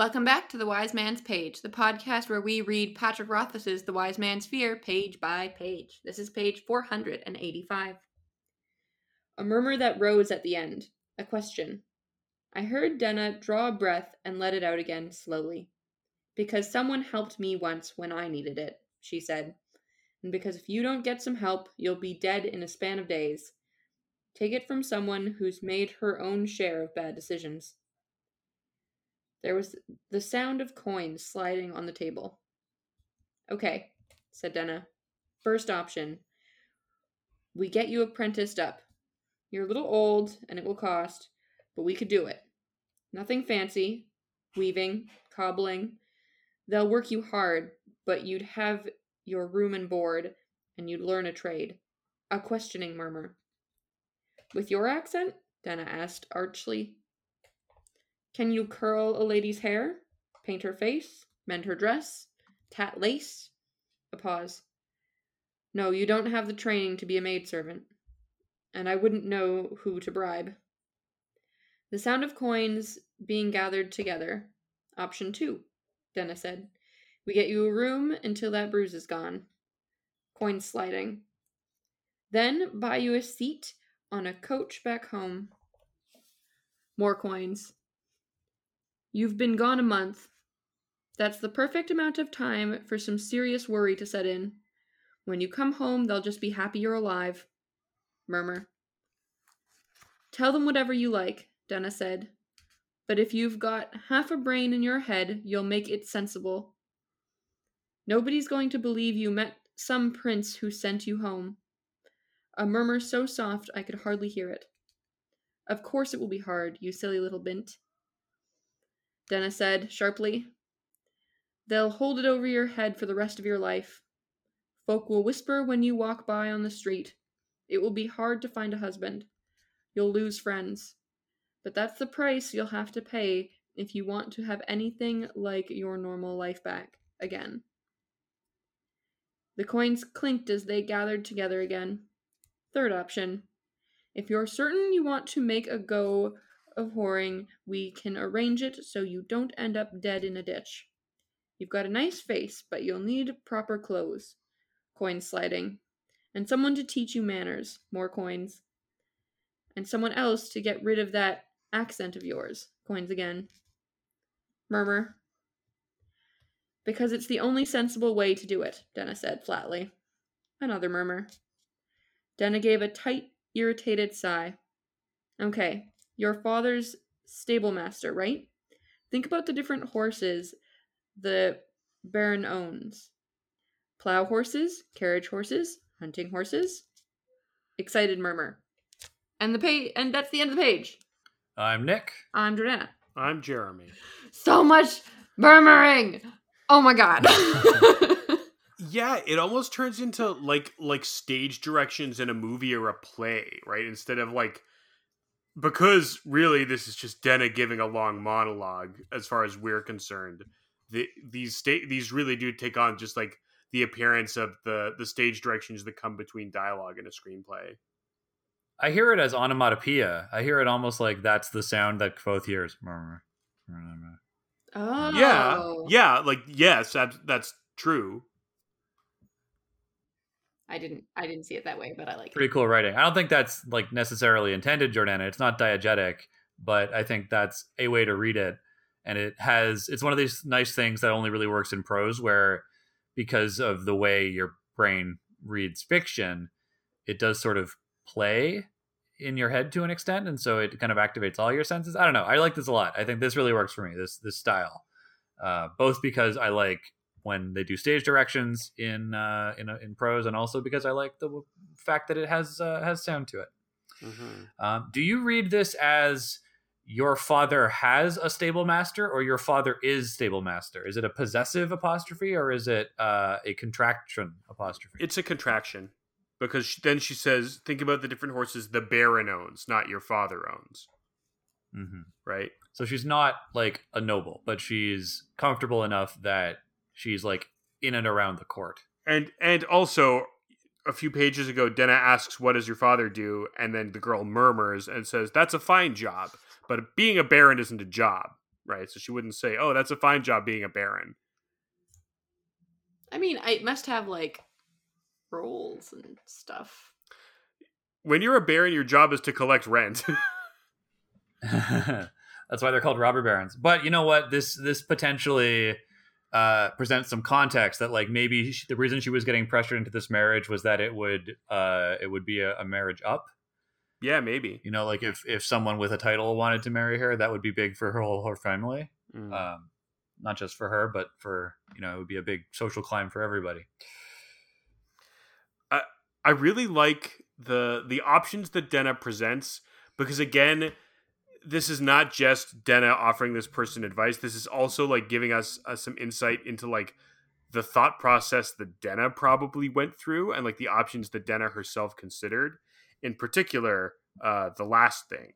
Welcome back to The Wise Man's Page, the podcast where we read Patrick Rothfuss's The Wise Man's Fear page by page. This is page 485. A murmur that rose at the end. A question. I heard Denna draw a breath and let it out again slowly. Because someone helped me once when I needed it, she said. And because if you don't get some help, you'll be dead in a span of days. Take it from someone who's made her own share of bad decisions. There was the sound of coins sliding on the table. Okay, said Denna. First option. We get you apprenticed up. You're a little old and it will cost, but we could do it. Nothing fancy. Weaving, cobbling. They'll work you hard, but you'd have your room and board, and you'd learn a trade. A questioning murmur. With your accent? Denna asked archly. Can you curl a lady's hair? Paint her face? Mend her dress? Tat lace? A pause. No, you don't have the training to be a maidservant. And I wouldn't know who to bribe. The sound of coins being gathered together. Option two, Denna said. We get you a room until that bruise is gone. Coins sliding. Then buy you a seat on a coach back home. More coins. You've been gone a month. That's the perfect amount of time for some serious worry to set in. When you come home, they'll just be happy you're alive. Murmur. Tell them whatever you like, Denna said. But if you've got half a brain in your head, you'll make it sensible. Nobody's going to believe you met some prince who sent you home. A murmur so soft I could hardly hear it. Of course it will be hard, you silly little bint. Denna said sharply. They'll hold it over your head for the rest of your life. Folk will whisper when you walk by on the street. It will be hard to find a husband. You'll lose friends. But that's the price you'll have to pay if you want to have anything like your normal life back again. The coins clinked as they gathered together again. Third option. If you're certain you want to make a go of whoring, we can arrange it so you don't end up dead in a ditch. You've got a nice face, but you'll need proper clothes. Coins sliding. And someone to teach you manners. More coins. And someone else to get rid of that accent of yours. Coins again. Murmur. Because it's the only sensible way to do it, Denna said flatly. Another murmur. Denna gave a tight, irritated sigh. Okay, your father's stable master, right? Think about the different horses the Baron owns plow horses, carriage horses, hunting horses. Excited murmur. And the page, and that's the end of the page. I'm Nick. I'm Jordana. I'm Jeremy. So much murmuring. Oh my god. Yeah, it almost turns into like like stage directions in a movie or a play, right? Instead of like because really this is just Denna giving a long monologue as far as we're concerned. The, these state these really do take on just like the appearance of the the stage directions that come between dialogue and a screenplay. I hear it as onomatopoeia. I hear it almost like that's the sound that Kvothe hears. Murmur, murmur. oh. Yeah, yeah, like yes, that's, that's true. I didn't I didn't see it that way, but I like it. Pretty cool writing. I don't think that's like necessarily intended, Jordana. It's not diegetic, but I think that's a way to read it. And it has it's one of these nice things that only really works in prose where because of the way your brain reads fiction, it does sort of play in your head to an extent and so it kind of activates all your senses i don't know i like this a lot i think this really works for me this this style uh, both because i like when they do stage directions in uh, in in prose and also because i like the w- fact that it has uh, has sound to it Mm-hmm. um, do you read this as your father has a stable master or your father is stable master is it a possessive apostrophe or is it uh, a contraction apostrophe It's a contraction because she, then she says, "Think about the different horses the Baron owns, not your father owns." mm-hmm. Right? So she's not like a noble, but she's comfortable enough that she's like in and around the court. And and also, a few pages ago, Denna asks, "What does your father do?" And then the girl murmurs and says, "That's a fine job, but being a Baron isn't a job." right? So she wouldn't say, "Oh, that's a fine job being a baron." I mean, I must have like roles and stuff. When you're a baron, your job is to collect rent. That's why they're called robber barons. But you know what? This this potentially uh, presents some context that like maybe she, the reason she was getting pressured into this marriage was that it would uh, it would be a, a marriage up. yeah, maybe. You know, like if if someone with a title wanted to marry her, that would be big for her whole her family. Mm. Um, not just for her, but for you know, it would be a big social climb for everybody. I I really like the the options that Denna presents because again, this is not just Denna offering this person advice. This is also like giving us uh, some insight into like the thought process that Denna probably went through and like the options that Denna herself considered. In particular, uh, the last thing.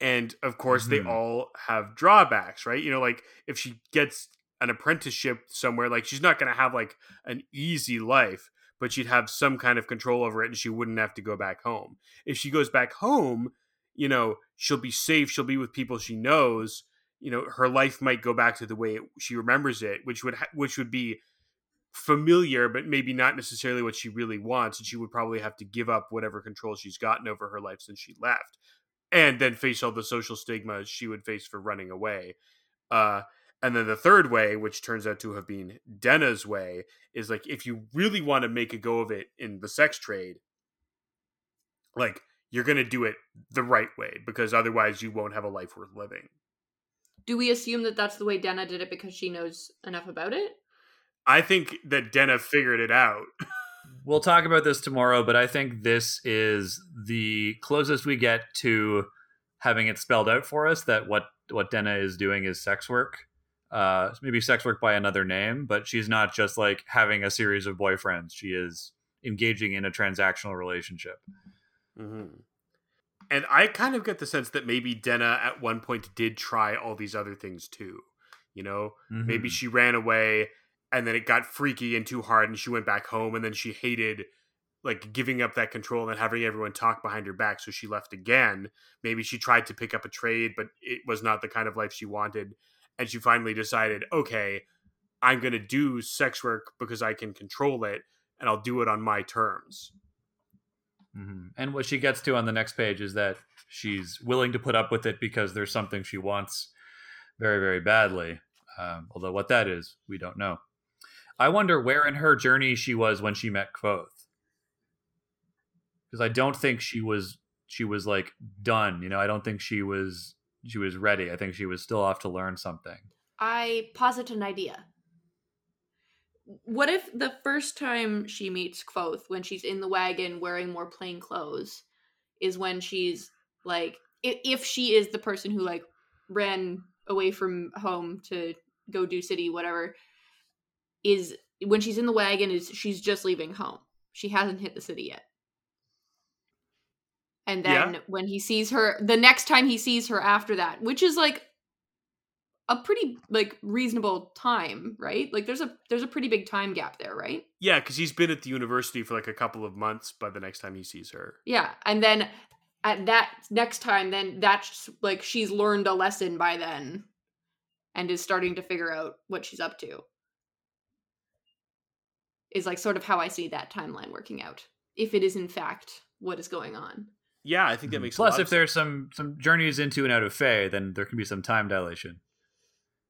And of course, Mhm. they all have drawbacks, right? You know, like if she gets an apprenticeship somewhere, like she's not going to have like an easy life, but she'd have some kind of control over it and she wouldn't have to go back home. If she goes back home, you know, she'll be safe, she'll be with people she knows, you know, her life might go back to the way it, she remembers it, which would ha- which would be familiar but maybe not necessarily what she really wants and she would probably have to give up whatever control she's gotten over her life since she left. And then face all the social stigma she would face for running away. Uh and then the third way which turns out to have been Denna's way is like if you really want to make a go of it in the sex trade like you're going to do it the right way because otherwise you won't have a life worth living Do we assume that that's the way Denna did it because she knows enough about it? i think that Denna figured it out We'll talk about this tomorrow, but I think this is the closest we get to having it spelled out for us that what what Denna is doing is sex work. Uh, maybe sex work by another name, but she's not just like having a series of boyfriends. She is engaging in a transactional relationship. Mm-hmm. And I kind of get the sense that maybe Denna at one point did try all these other things too. You know, maybe Mhm. she ran away and then it got freaky and too hard and she went back home and then she hated like giving up that control and having everyone talk behind her back so she left again maybe she tried to pick up a trade but it was not the kind of life she wanted and she finally decided okay i'm going to do sex work because i can control it and i'll do it on my terms Mhm. And what she gets to on the next page is that she's willing to put up with it because there's something she wants very, very badly. Um, although what that is, we don't know. I wonder where in her journey she was when she met Kvothe. Because I don't think she was she was like done. You know, I don't think she was she was ready. I think she was still off to learn something. I posit an idea. What if the first time she meets Kvothe, when she's in the wagon wearing more plain clothes, is when she's like, if, she is the person who like ran away from home to go do city, whatever, is when she's in the wagon, is she's just leaving home. She hasn't hit the city yet. And then Yeah. when he sees her, the next time he sees her after that, which is like a pretty like reasonable time, right? Like there's a there's a pretty big time gap there, right? Yeah, because he's been at the university for like a couple of months by the next time he sees her. Yeah, and then at that next time, then that's like she's learned a lesson by then, and is starting to figure out what she's up to. Is like sort of how I see that timeline working out, if it is in fact what is going on. Yeah, I think that makes a Mm-hmm. Plus, lot if of there's sense. some some journeys into and out of Fae, then there can be some time dilation.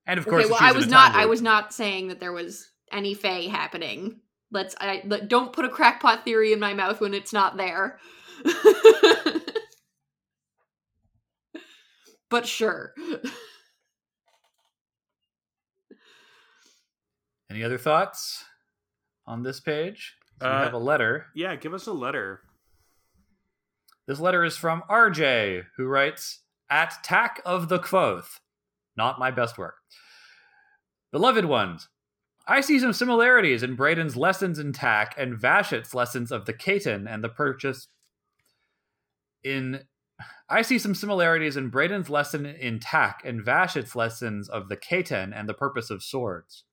And of course, okay, if well, she's I in was a not. time I was not saying that there was any Fae happening. Let's. I let, don't put a crackpot theory in my mouth when it's not there. but sure. Any other thoughts on this page? So we Uh, have a letter. yeah, give us a letter. This letter is from RJ, who writes At Tack of the Kvothe. Not my best work. Beloved ones, I see some similarities in Bredon's lessons in Tak and Vashet's lessons of the Ketan and the purchase. In I see some similarities in Bredon's lesson in Tak and Vashet's lessons of the Ketan and the purpose of swords.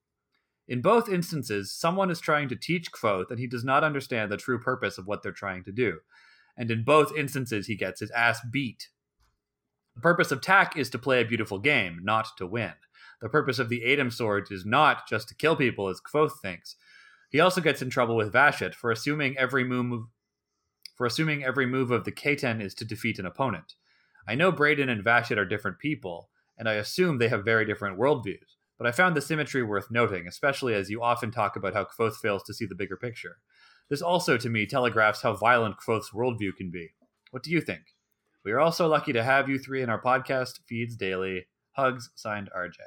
In both instances, someone is trying to teach Kvothe, and he does not understand the true purpose of what they're trying to do. And in both instances, he gets his ass beat. The purpose of Tak is to play a beautiful game, not to win. The purpose of the Adem swords is not just to kill people, as Kvothe thinks. He also gets in trouble with Vashet for assuming every move for assuming every move of the Ketan is to defeat an opponent. I know Bredon and Vashet are different people, and I assume they have very different worldviews, but I found the symmetry worth noting, especially as you often talk about how Kvothe fails to see the bigger picture. This also, to me, telegraphs how violent Kvothe's worldview can be. What do you think? We are also lucky to have you three in our podcast feeds daily. Hugs, signed RJ.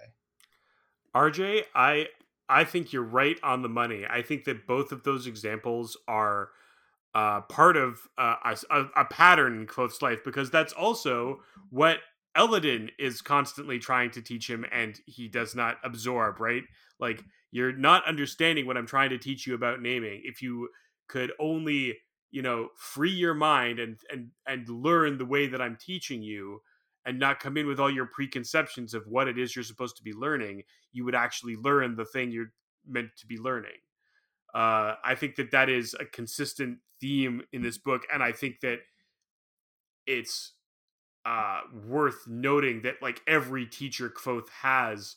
RJ, I I think you're right on the money. I think that both of those examples are uh, part of uh, a, a, pattern in Kvothe's life because that's also what Elodin is constantly trying to teach him and he does not absorb, right? Like you're not understanding what I'm trying to teach you about naming. If you could only, you know, free your mind and and and learn the way that I'm teaching you and not come in with all your preconceptions of what it is you're supposed to be learning, you would actually learn the thing you're meant to be learning. Uh, I think that that is a consistent theme in this book, and I think that it's uh, worth noting that like every teacher Kvothe has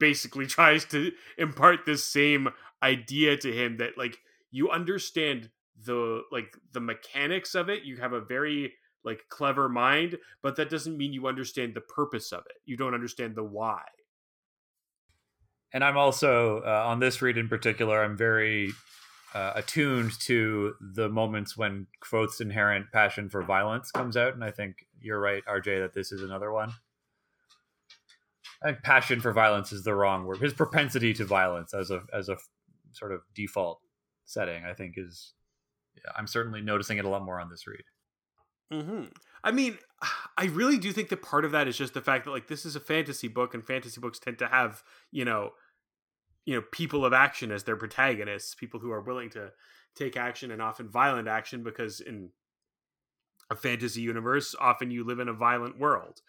basically tries to impart this same idea to him that like you understand the like the mechanics of it you have a very like clever mind but that doesn't mean you understand the purpose of it you don't understand the why and i'm also uh, on this read in particular i'm very uh, attuned to the moments when Kvothe's inherent passion for violence comes out, and I think you're right, RJ, that this is another one. I think passion for violence is the wrong word. His propensity to violence as a as a sort of default setting, I think, is. I'm certainly noticing it a lot more on this read. hmm I mean, I really do think that part of that is just the fact that like this is a fantasy book, and fantasy books tend to have you know you know people of action as their protagonists people who are willing to take action and often violent action because in a fantasy universe often you live in a violent world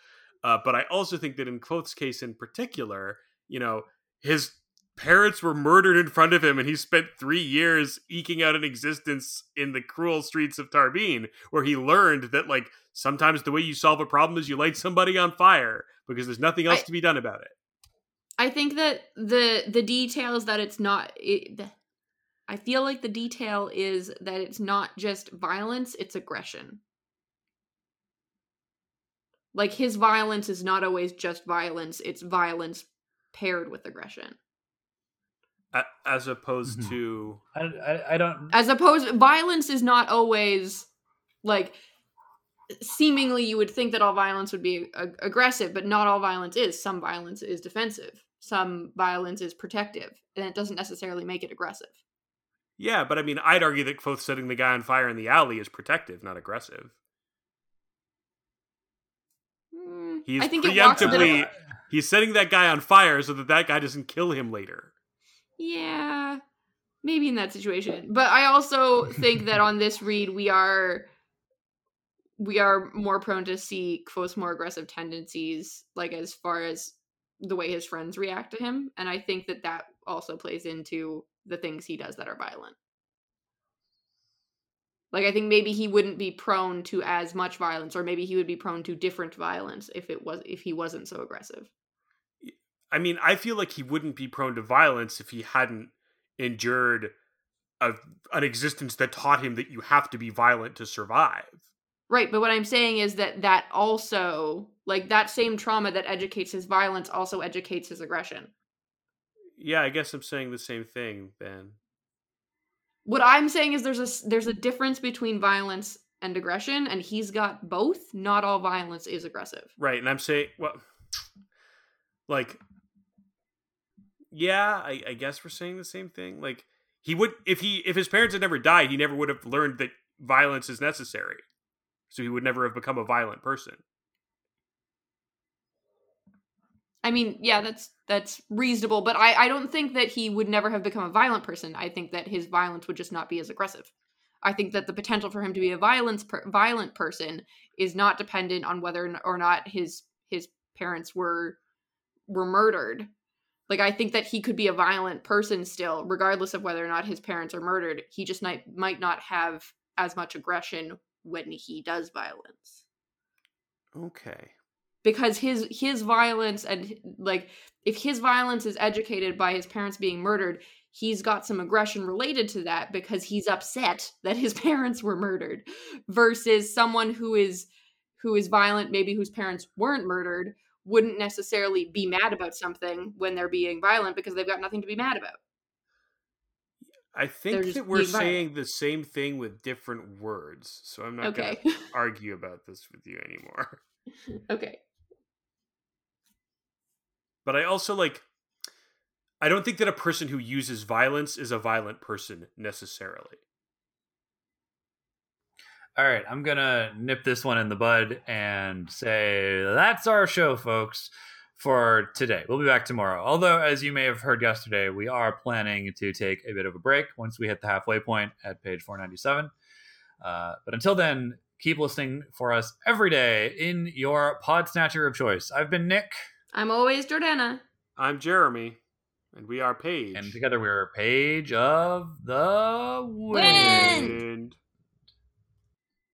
uh, but i also think that in Kvothe's case in particular you know his parents were murdered in front of him and he spent three years eking out an existence in the cruel streets of Tarbean, where he learned that like sometimes the way you solve a problem is you light somebody on fire because there's nothing else I, to be done about it I think that the the details that it's not it, I feel like the detail is that it's not just violence, it's aggression. Like his violence is not always just violence, it's violence paired with aggression. As opposed mm-hmm. to I, I, I don't As opposed violence is not always like seemingly you would think that all violence would be ag- aggressive, but not all violence is. Some violence is defensive some violence is protective, and it doesn't necessarily make it aggressive. Yeah, but I mean, I'd argue that both setting the guy on fire in the alley is protective, not aggressive. Mm, he's I think preemptively he's setting that guy on fire so that that guy doesn't kill him later. Yeah, maybe in that situation, but I also think that on this read we are we are more prone to see Kvothe's more aggressive tendencies, like as far as the way his friends react to him. And i think that that also plays into the things he does that are violent. Like i think maybe he wouldn't be prone to as much violence or maybe he would be prone to different violence if it was if he wasn't so aggressive i mean i feel like he wouldn't be prone to violence if he hadn't endured a, an existence that taught him that you have to be violent to survive Right, but what I'm saying is that that also, like that same trauma that educates his violence also educates his aggression. Yeah, I guess I'm saying the same thing, Ben. What I'm saying is there's a there's a difference between violence and aggression and he's got both. Not all violence is aggressive. Right, and I'm saying well like yeah, I, I guess we're saying the same thing. Like he would if he if his parents had never died, he never would have learned that violence is necessary so he would never have become a violent person. I mean, yeah, that's that's reasonable, but I I don't think that he would never have become a violent person. I think that his violence would just not be as aggressive. I think that the potential for him to be a violence per, violent person is not dependent on whether or not his his parents were were murdered. Like I think that he could be a violent person still, regardless of whether or not his parents are murdered. He just might might not have as much aggression when he does violence. Okay. because his his violence and like if his violence is educated by his parents being murdered he's got some aggression related to that because he's upset that his parents were murdered versus someone who is who is violent maybe whose parents weren't murdered wouldn't necessarily be mad about something when they're being violent because they've got nothing to be mad about I think that we're saying the same thing with different words, so I'm not okay. going to argue about this with you anymore. Okay. But I also like I don't think that a person who uses violence is a violent person necessarily. All right, I'm going to nip this one in the bud and say that's our show, folks for today. We'll be back tomorrow. Although, as you may have heard yesterday, we are planning to take a bit of a break once we hit the halfway point at page 497. Uh, but until then, keep listening for us every day in your pod snatcher of choice. I've been Nick. I'm always Jordana. I'm Jeremy. And we are Page. And together we're Page of the Wind. Wind.